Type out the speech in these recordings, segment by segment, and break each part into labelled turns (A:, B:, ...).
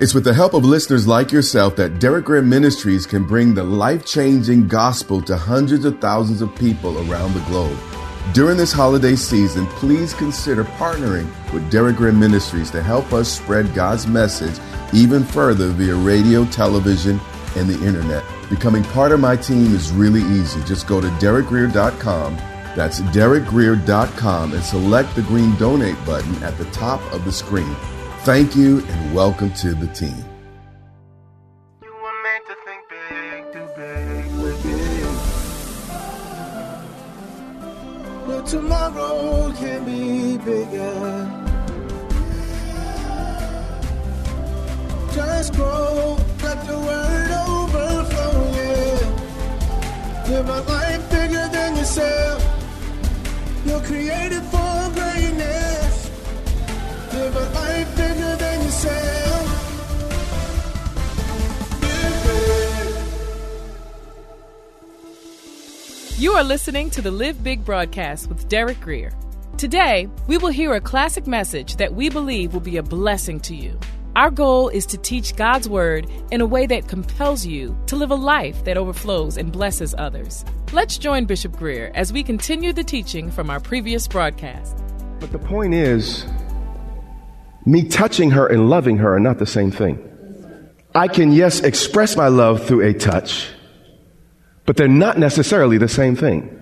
A: It's with the help of listeners like yourself that Derek Grier Ministries can bring the life changing gospel to hundreds of thousands of people around the globe. During this holiday season, please consider partnering with Derek Grier Ministries to help us spread God's message even further via radio, television, and the internet. Becoming part of my team is really easy. Just go to derekgrier.com. That's derekgrier.com and select the green donate button at the top of the screen. Thank you and welcome to the team.
B: Tomorrow can be bigger. Just grow, let the overflow, yeah. Live a life bigger than yourself. You're created for
C: You are listening to the Live Big broadcast with Derek Grier. Today, we will hear a classic message that we believe will be a blessing to you. Our goal is to teach God's Word in a way that compels you to live a life that overflows and blesses others. Let's join Bishop Grier as we continue the teaching from our previous broadcast.
D: But the point is, me touching her and loving her are not the same thing. I can, yes, express my love through a touch, but they're not necessarily the same thing.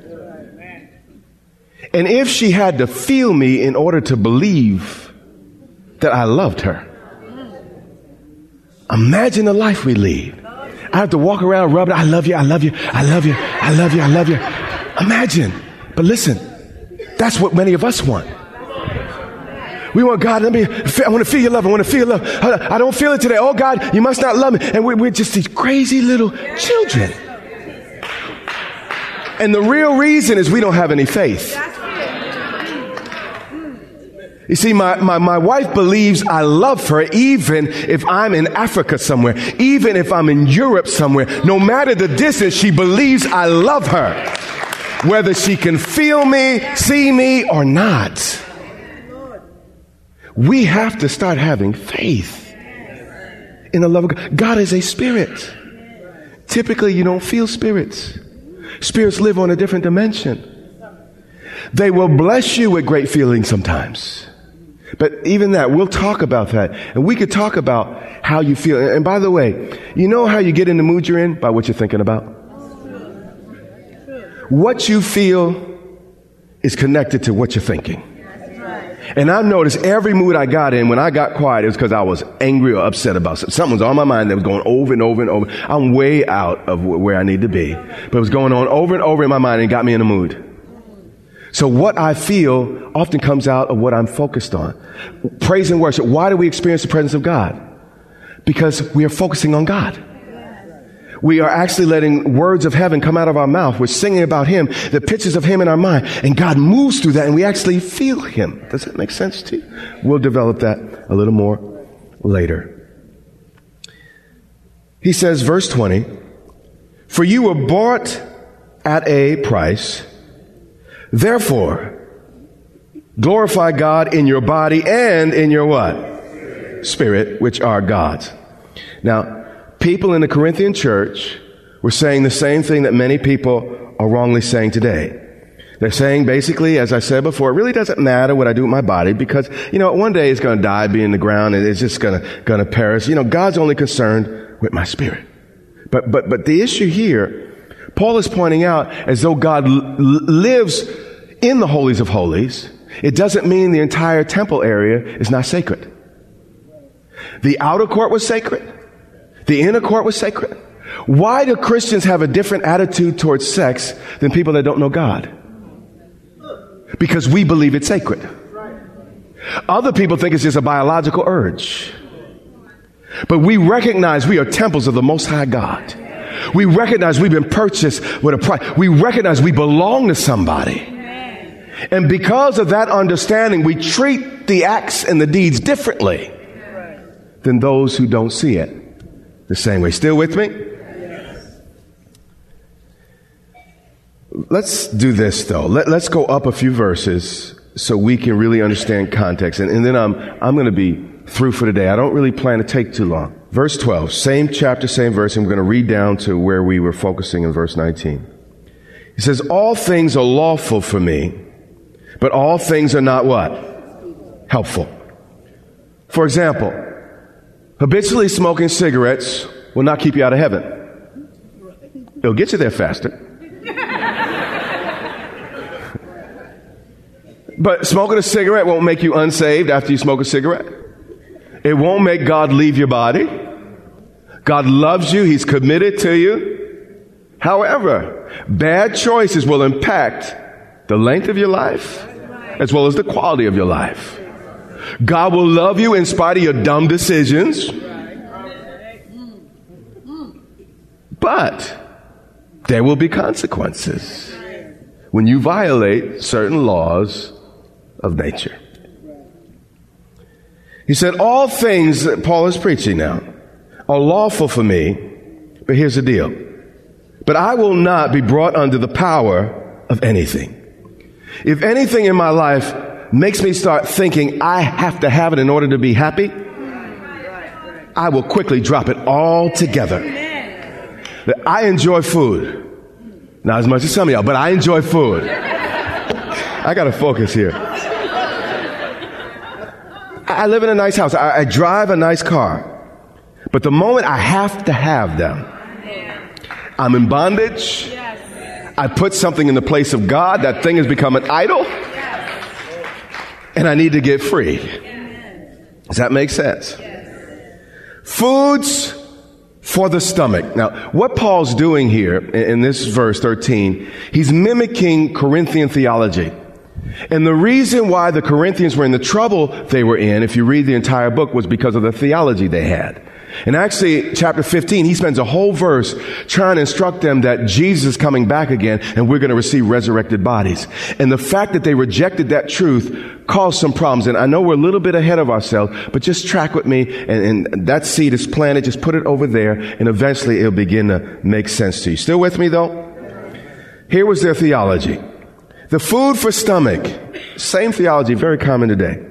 D: And if she had to feel me in order to believe that I loved her, imagine the life we lead. I have to walk around rubbing, I love you, I love you, I love you, I love you, I love you. Imagine. But listen, that's what many of us want. We want God, let me, I want to feel your love. I want to feel love. I don't feel it today. Oh God, you must not love me. And we're, just these crazy little children. And the real reason is we don't have any faith. You see, my, my, my wife believes I love her even if I'm in Africa somewhere, even if I'm in Europe somewhere. No matter the distance, she believes I love her. Whether she can feel me, see me, or not. We have to start having faith in the love of God. God is a spirit. Typically, you don't feel spirits. Spirits live on a different dimension. They will bless you with great feelings sometimes. But even that, we'll talk about that. And we could talk about how you feel. And by the way, you know how you get in the mood you're in? By what you're thinking about. What you feel is connected to what you're thinking. And I've noticed every mood I got in, when I got quiet, it was because I was angry or upset about something. Something was on my mind that was going over and over and over. I'm way out of where I need to be. But it was going on over and over in my mind and got me in a mood. So what I feel often comes out of what I'm focused on. Praise and worship. Why do we experience the presence of God? Because we are focusing on God. We are actually letting words of heaven come out of our mouth. We're singing about Him, the pictures of Him in our mind, and God moves through that and we actually feel Him. Does that make sense to you? We'll develop that a little more later. He says, verse 20, for you were bought at a price. Therefore, glorify God in your body and in your what? Spirit, which are God's. Now, people in the Corinthian church were saying the same thing that many people are wrongly saying today. They're saying basically, as I said before, it really doesn't matter what I do with my body because, you know, one day it's going to die, be in the ground, and it's just going to, going to perish. You know, God's only concerned with my spirit. But, but, but the issue here Paul is pointing out as though God l- lives in the holies of holies, it doesn't mean the entire temple area is not sacred. The outer court was sacred. The inner court was sacred. Why do Christians have a different attitude towards sex than people that don't know God? Because we believe it's sacred. Other people think it's just a biological urge. But we recognize we are temples of the Most High God. We recognize we've been purchased with a price. We recognize we belong to somebody. And because of that understanding, we treat the acts and the deeds differently than those who don't see it the same way. Still with me? Let's do this though. Let, us go up a few verses so we can really understand context. And, and then I'm, I'm going to be through for today. I don't really plan to take too long. Verse 12, same chapter, same verse. I'm going to read down to where we were focusing in verse 19. He says, All things are lawful for me, but all things are not what? Helpful. For example, habitually smoking cigarettes will not keep you out of heaven. It'll get you there faster. but smoking a cigarette won't make you unsaved after you smoke a cigarette. It won't make God leave your body. God loves you. He's committed to you. However, bad choices will impact the length of your life as well as the quality of your life. God will love you in spite of your dumb decisions. But there will be consequences when you violate certain laws of nature. He said, All things that Paul is preaching now are lawful for me, but here's the deal. But I will not be brought under the power of anything. If anything in my life makes me start thinking I have to have it in order to be happy, I will quickly drop it all together. I enjoy food. Not as much as some of y'all, but I enjoy food. I gotta focus here. I live in a nice house. I, I drive a nice car. But the moment I have to have them, I'm in bondage. I put something in the place of God. That thing has become an idol. And I need to get free. Does that make sense? Foods for the stomach. Now, what Paul's doing here in this verse 13, he's mimicking Corinthian theology. And the reason why the Corinthians were in the trouble they were in, if you read the entire book, was because of the theology they had. And actually, chapter 15, he spends a whole verse trying to instruct them that Jesus is coming back again and we're going to receive resurrected bodies. And the fact that they rejected that truth caused some problems. And I know we're a little bit ahead of ourselves, but just track with me and, and that seed is planted. Just put it over there and eventually it'll begin to make sense to you. Still with me though? Here was their theology. The food for stomach, same theology, very common today.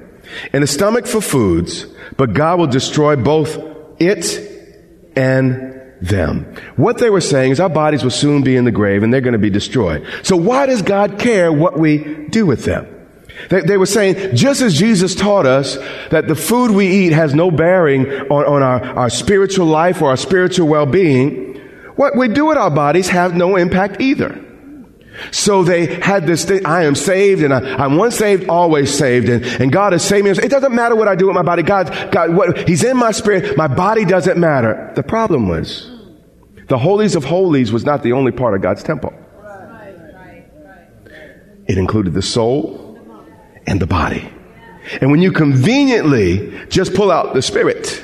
D: And the stomach for foods, but God will destroy both it and them. What they were saying is our bodies will soon be in the grave and they're going to be destroyed. So why does God care what we do with them? They, they, were saying, just as Jesus taught us that the food we eat has no bearing on, on our, our spiritual life or our spiritual well-being, what we do with our bodies have no impact either. So they had this thing, I am saved and I, am once saved, always saved. And, and God has saved me. It doesn't matter what I do with my body. God, God, what, He's in my spirit. My body doesn't matter. The problem was the holies of holies was not the only part of God's temple. It included the soul and the body. And when you conveniently just pull out the spirit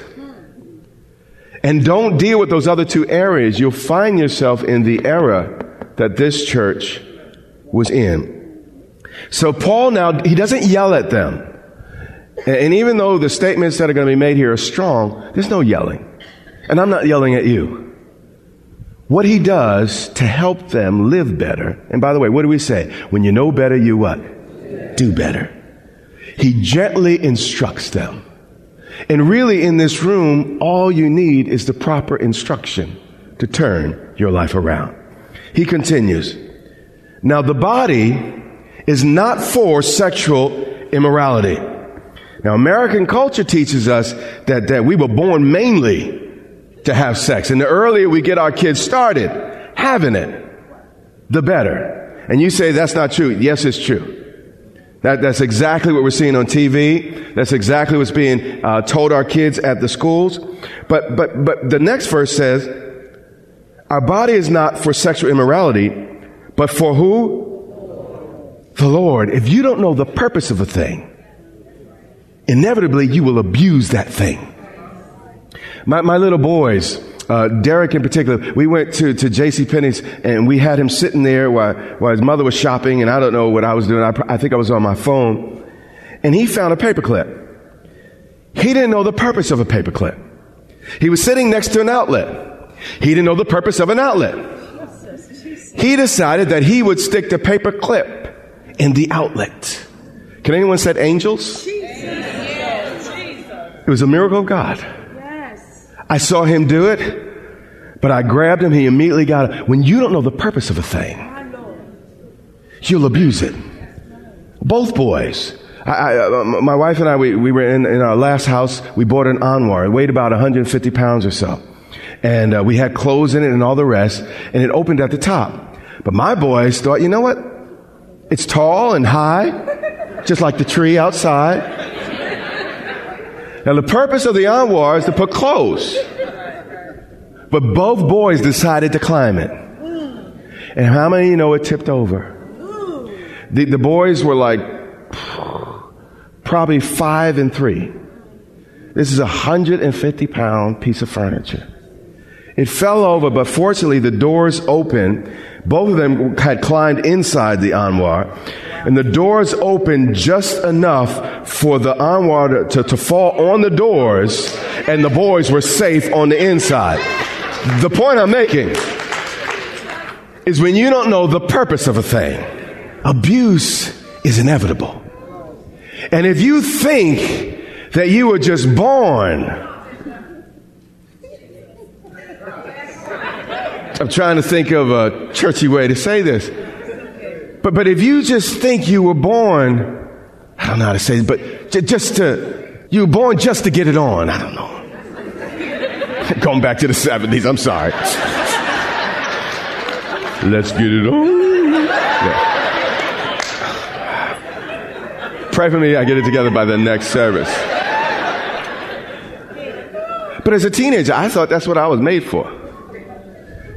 D: and don't deal with those other two areas, you'll find yourself in the era that this church was in. So Paul now, he doesn't yell at them. And even though the statements that are going to be made here are strong, there's no yelling. And I'm not yelling at you. What he does to help them live better, and by the way, what do we say? When you know better, you what? Do better. He gently instructs them. And really, in this room, all you need is the proper instruction to turn your life around. He continues, Now the body is not for sexual immorality. Now American culture teaches us that, that we were born mainly to have sex. And the earlier we get our kids started having it, the better. And you say that's not true. Yes, it's true. That, that's exactly what we're seeing on TV. That's exactly what's being uh, told our kids at the schools. But, but, but the next verse says, our body is not for sexual immorality, but for who? The Lord. If you don't know the purpose of a thing, inevitably you will abuse that thing. My, my little boys, uh, Derek in particular, we went to, to J.C. Penney's and we had him sitting there while, while his mother was shopping and I don't know what I was doing. I, I think I was on my phone and he found a paperclip. He didn't know the purpose of a paperclip. He was sitting next to an outlet. He didn't know the purpose of an outlet. He decided that he would stick the paper clip in the outlet. Can anyone say angels? It was a miracle of God. I saw him do it, but I grabbed him. He immediately got it. When you don't know the purpose of a thing, you'll abuse it. Both boys. I, I, uh, my wife and I, we, we were in, in, our last house. We bought an Anwar. It weighed about 150 pounds or so. And uh, we had clothes in it and all the rest. And it opened at the top. But my boys thought, you know what? It's tall and high, just like the tree outside. Now, the purpose of the Anwar is to put clothes. But both boys decided to climb it. And how many you know it tipped over? The, the boys were like probably five and three. This is a 150 pound piece of furniture. It fell over, but fortunately the doors opened. Both of them had climbed inside the Anwar. And the doors opened just enough for the Anwar to, to, fall on the doors, and the boys were safe on the inside. The point I'm making is when you don't know the purpose of a thing, abuse is inevitable. And if you think that you were just born, I'm trying to think of a churchy way to say this. But, but if you just think you were born, I don't know how to say it, but just to, you were born just to get it on. I don't know. Going back to the 70s, I'm sorry. Let's get it on. Yeah. Pray for me, I get it together by the next service. But as a teenager, I thought that's what I was made for.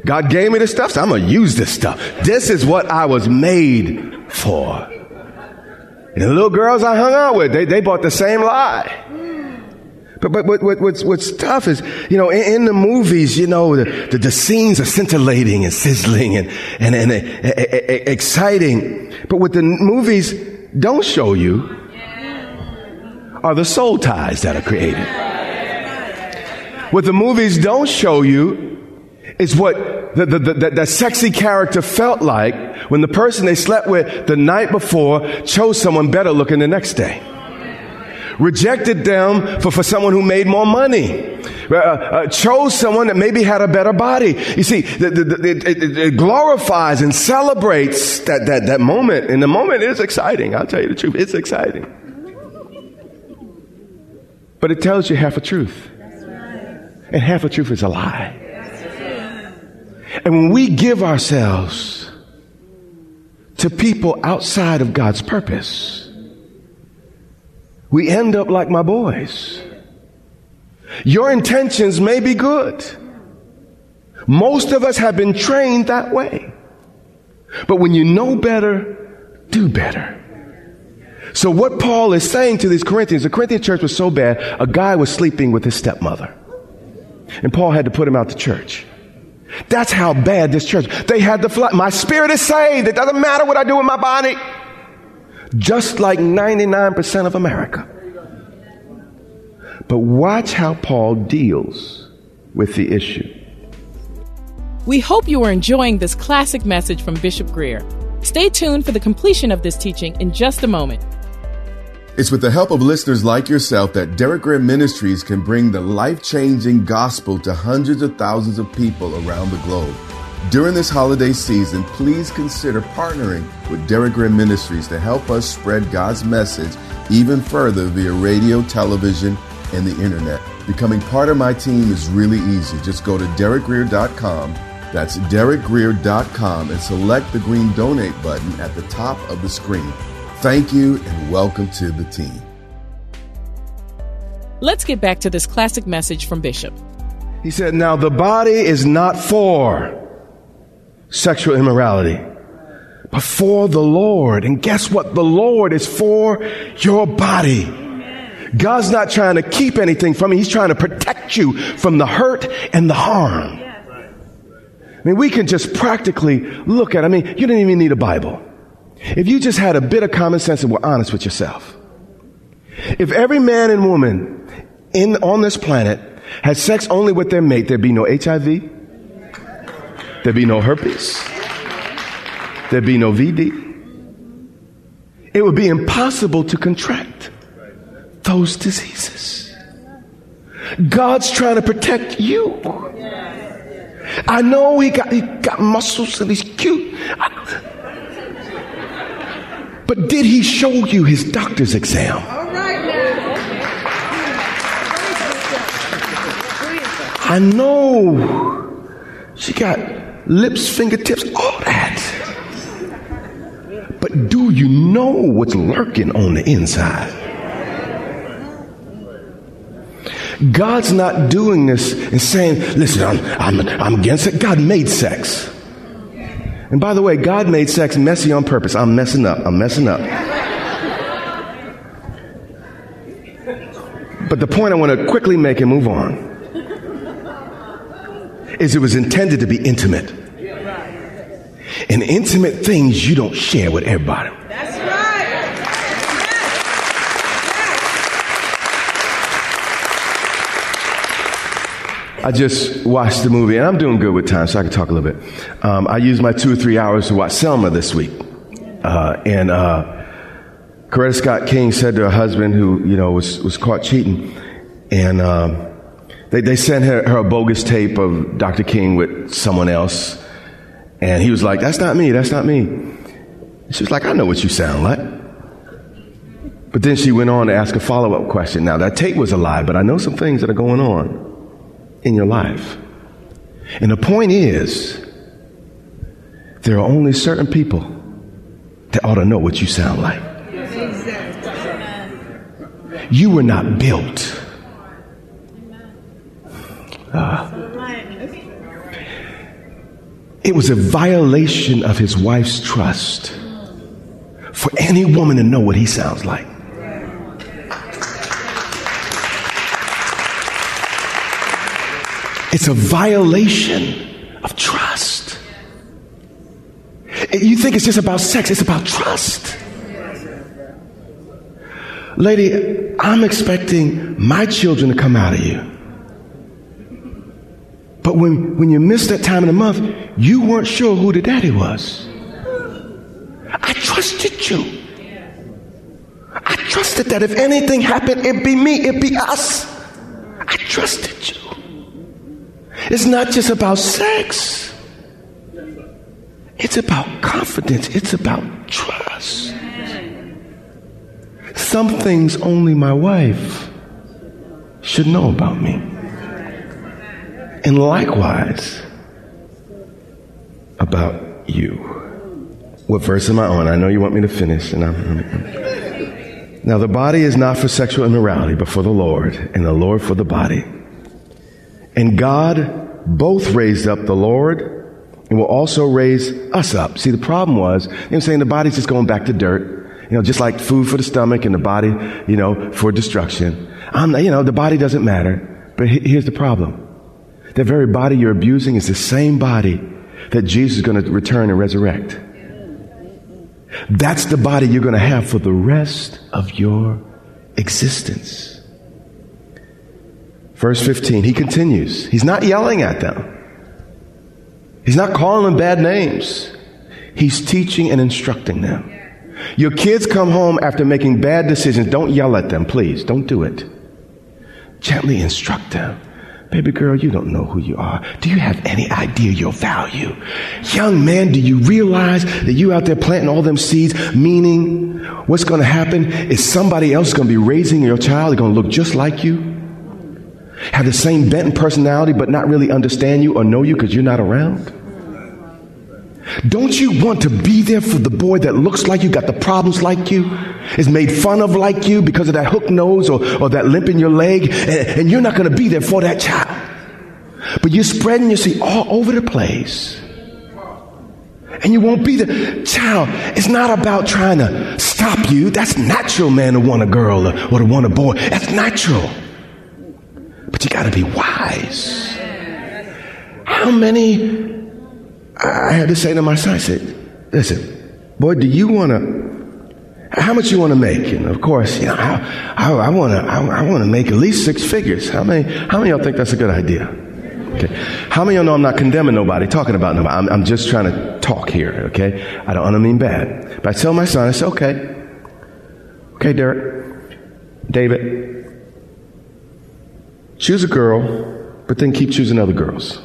D: God gave me this stuff, so I'm going to use this stuff. This is what I was made for. And the little girls I hung out with, they, they bought the same lie. But, but what, what, what's, what's tough is, you know, in, in the movies, you know, the, the, the, scenes are scintillating and sizzling and, and, and uh, uh, exciting. But what the movies don't show you are the soul ties that are created. What the movies don't show you is what the, the, the, the, sexy character felt like when the person they slept with the night before chose someone better looking the next day. Rejected them for, for someone who made more money. Uh, uh, chose someone that maybe had a better body. You see, the, the, it, it, it, glorifies and celebrates that, that, that moment. And the moment is exciting. I'll tell you the truth. It's exciting. But it tells you half a truth. And half a truth is a lie. And when we give ourselves to people outside of God's purpose, we end up like my boys. Your intentions may be good. Most of us have been trained that way. But when you know better, do better. So what Paul is saying to these Corinthians, the Corinthian church was so bad, a guy was sleeping with his stepmother. And Paul had to put him out the church. That's how bad this church. They had the flood. My spirit is saved. It doesn't matter what I do with my body. Just like 99% of America. But watch how Paul deals with the issue.
C: We hope you are enjoying this classic message from Bishop Grier. Stay tuned for the completion of this teaching in just a moment.
A: It's with the help of listeners like yourself that Derek Grier Ministries can bring the life changing gospel to hundreds of thousands of people around the globe. During this holiday season, please consider partnering with Derek Grier Ministries to help us spread God's message even further via radio, television, and the internet. Becoming part of my team is really easy. Just go to derekgrier.com. That's derekgrier.com and select the green donate button at the top of the screen. Thank you and welcome to the team.
C: Let's get back to this classic message from Bishop.
D: He said, Now the body is not for sexual immorality, but for the Lord. And guess what? The Lord is for your body. God's not trying to keep anything from you. He's trying to protect you from the hurt and the harm. I mean, we can just practically look at, I mean, you don't even need a Bible. If you just had a bit of common sense and were honest with yourself. If every man and woman in, on this planet had sex only with their mate, there'd be no HIV, there'd be no herpes, there'd be no VD. It would be impossible to contract those diseases. God's trying to protect you. I know he got, he got muscles and he's But did he show you his doctor's exam? I know she got lips, fingertips, all that. But do you know what's lurking on the inside? God's not doing this and saying, listen, I'm, I'm, I'm against it. God made sex. And by the way, God made sex messy on purpose. I'm messing up. I'm messing up. But the point I want to quickly make and move on is it was intended to be intimate. And intimate things you don't share with everybody. I just watched the movie, and I'm doing good with time, so I can talk a little bit. Um, I used my two or three hours to watch Selma this week, uh, and uh, Coretta Scott King said to her husband, who you know was was caught cheating, and um, they they sent her, her a bogus tape of Dr. King with someone else, and he was like, "That's not me. That's not me." She was like, "I know what you sound like." But then she went on to ask a follow up question. Now that tape was a lie, but I know some things that are going on in your life. And the point is, there are only certain people that ought to know what you sound like. You were not built. Uh, it was a violation of his wife's trust for any woman to know what he sounds like. It's a violation of trust. You think it's just about sex, it's about trust. Lady, I'm expecting my children to come out of you. But when, when you missed that time in the month, you weren't sure who the daddy was. I trusted you. I trusted that if anything happened, it'd be me, it'd be us. I trusted you. It's not just about sex. It's about confidence. It's about trust. Some things only my wife should know about me. And likewise about you. What verse am I on? I know you want me to finish, and I'm, I'm now, the body is not for sexual immorality, but for the Lord, and the Lord for the body. And God both raised up the Lord and will also raise us up. See, the problem was, you know saying, the body's just going back to dirt. You know, just like food for the stomach and the body, you know, for destruction. I'm, you know, the body doesn't matter. But here's the problem. The very body you're abusing is the same body that Jesus is going to return and resurrect. That's the body you're going to have for the rest of your existence. Verse 15, he continues. He's not yelling at them. He's not calling them bad names. He's teaching and instructing them. Your kids come home after making bad decisions. Don't yell at them, please. Don't do it. Gently instruct them. Baby girl, you don't know who you are. Do you have any idea your value? Young man, do you realize that you out there planting all them seeds, meaning what's going to happen is somebody else is going to be raising your child. They're going to look just like you, have the same bent personality, but not really understand you or know you because you're not around? Don't you want to be there for the boy that looks like you, got the problems like you, is made fun of like you because of that hook nose or, or that limp in your leg, and, and you're not going to be there for that child. But you're spreading your seed all over the place. And you won't be there. Child, it's not about trying to stop you. That's natural, man, to want a girl or to want a boy. That's natural. You got to be wise. How many? I had to say to my son, I said, listen, boy, do you want to how much you want to make? And of course, you know, I, I, I want to, I, I want to make at least six figures. How many, how many y'all think that's a good idea? Okay. How many of y'all know I'm not condemning nobody, talking about nobody? I'm, I'm just trying to talk here, okay? I don't, I don't mean bad. But I tell my son, I say, okay. Okay, Derek. David. Choose a girl, but then keep choosing other girls.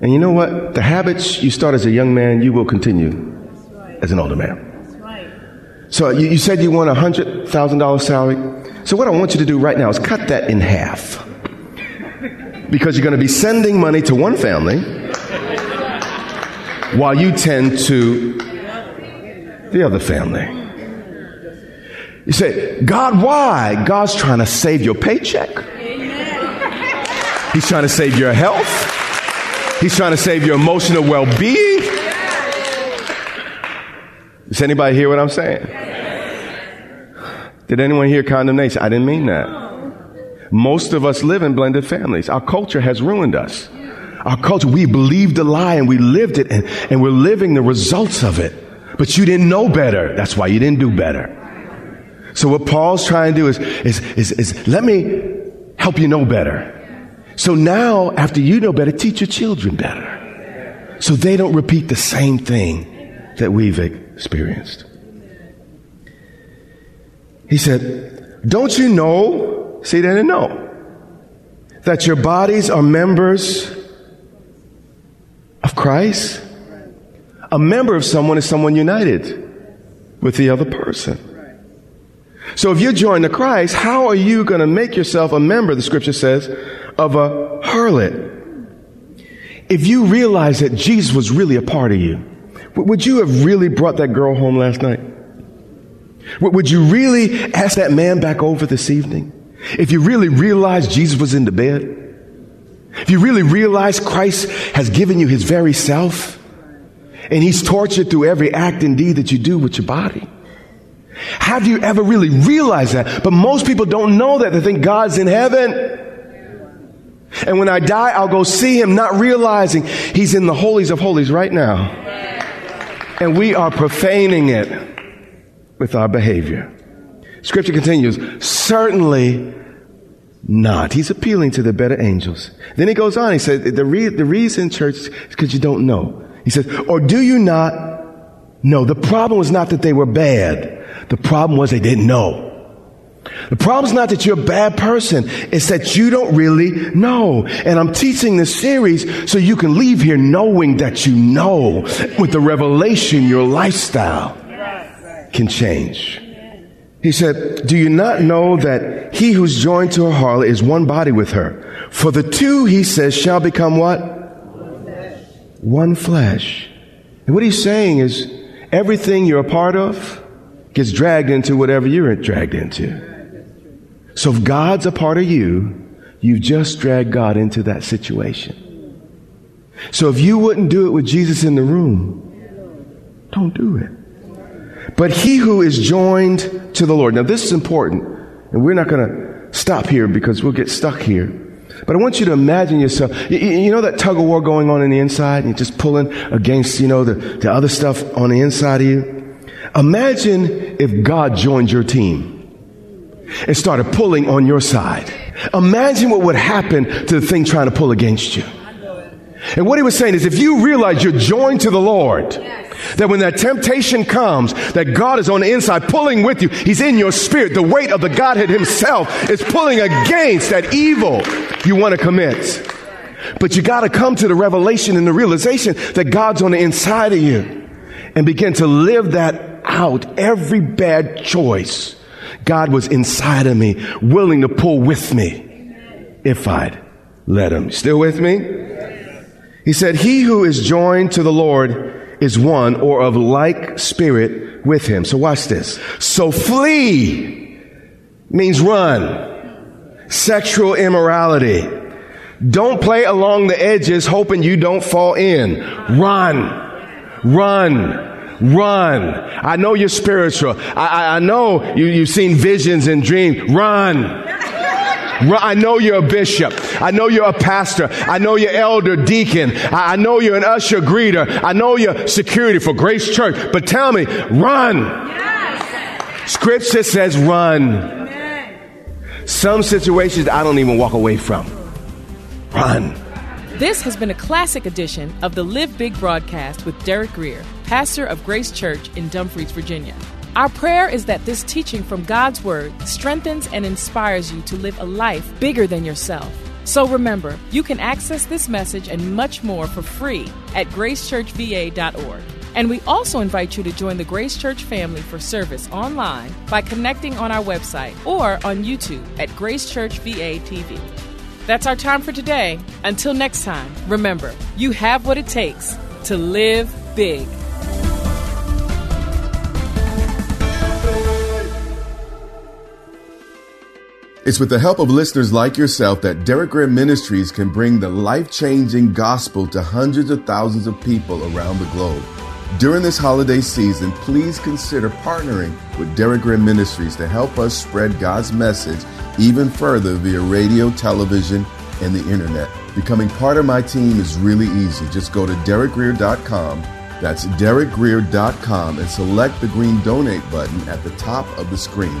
D: And you know what? The habits you start as a young man, you will continue as an older man. Right. So you, you said you want a hundred thousand dollar salary. So what I want you to do right now is cut that in half. Because you're going to be sending money to one family while you tend to the other family. You say, God, why? God's trying to save your paycheck. He's trying to save your health. He's trying to save your emotional well being. Does anybody hear what I'm saying? Did anyone hear condemnation? I didn't mean that. Most of us live in blended families. Our culture has ruined us. Our culture, we believed a lie and we lived it and, and we're living the results of it. But you didn't know better. That's why you didn't do better. So what Paul's trying to do is, is, is, is let me help you know better. So now, after you know better, teach your children better. So they don't repeat the same thing that we've experienced. He said, Don't you know? See, they didn't know that your bodies are members of Christ. A member of someone is someone united with the other person. So if you're joined to Christ, how are you going to make yourself a member, the scripture says, of a harlot? If you realize that Jesus was really a part of you, would you have really brought that girl home last night? Would you really ask that man back over this evening? If you really realize Jesus was in the bed? If you really realize Christ has given you his very self? And he's tortured through every act and deed that you do with your body? Have you ever really realized that? But most people don't know that. They think God's in heaven. And when I die, I'll go see him, not realizing he's in the holies of holies right now. And we are profaning it with our behavior. Scripture continues, certainly not. He's appealing to the better angels. Then he goes on, he said, the, re- the reason, church, is because you don't know. He says, or do you not know? The problem was not that they were bad. The problem was they didn't know. The problem is not that you're a bad person. It's that you don't really know. And I'm teaching this series so you can leave here knowing that you know with the revelation, your lifestyle can change. He said, do you not know that he who's joined to a harlot is one body with her? For the two, he says, shall become what? One flesh. One flesh. And what he's saying is everything you're a part of gets dragged into whatever you're dragged into. So if God's a part of you, you've just dragged God into that situation. So if you wouldn't do it with Jesus in the room, don't do it. But he who is joined to the Lord. Now this is important, and we're not going to stop here because we'll get stuck here. But I want you to imagine yourself, you, know that tug of war going on in the inside, and you're just pulling against, you know, the, the other stuff on the inside of you. Imagine if God joined your team and started pulling on your side. Imagine what would happen to the thing trying to pull against you. And what he was saying is if you realize you're joined to the Lord, that when that temptation comes, that God is on the inside pulling with you. He's in your spirit. The weight of the Godhead himself is pulling against that evil you want to commit. But you got to come to the revelation and the realization that God's on the inside of you and begin to live that out. Every bad choice, God was inside of me, willing to pull with me if I'd let him. Still with me? He said, He who is joined to the Lord is one or of like spirit with him. So watch this. So flee means run. Sexual immorality. Don't play along the edges hoping you don't fall in. Run. Run. Run. I know you're spiritual. I, I, I know you, you've seen visions and dreams. Run. I know you're a bishop. I know you're a pastor. I know you're elder, deacon. I, know you're an usher, greeter. I know you're security for Grace Church. But tell me, run. Scripture says run. Some situations I don't even walk away from. Run.
C: This has been a classic edition of the Live Big broadcast with Derek Grier, pastor of Grace Church in Dumfries, Virginia. Our prayer is that this teaching from God's Word strengthens and inspires you to live a life bigger than yourself. So remember, you can access this message and much more for free at gracechurchva.org. And we also invite you to join the Grace Church family for service online by connecting on our website or on YouTube at Grace Church VA TV. That's our time for today. Until next time, remember, you have what it takes to live big.
A: It's with the help of listeners like yourself that Derek Grier Ministries can bring the life changing gospel to hundreds of thousands of people around the globe. During this holiday season, please consider partnering with Derek Grier Ministries to help us spread God's message even further via radio, television, and the internet. Becoming part of my team is really easy. Just go to derekgrier.com. That's derekgrier.com and select the green donate button at the top of the screen.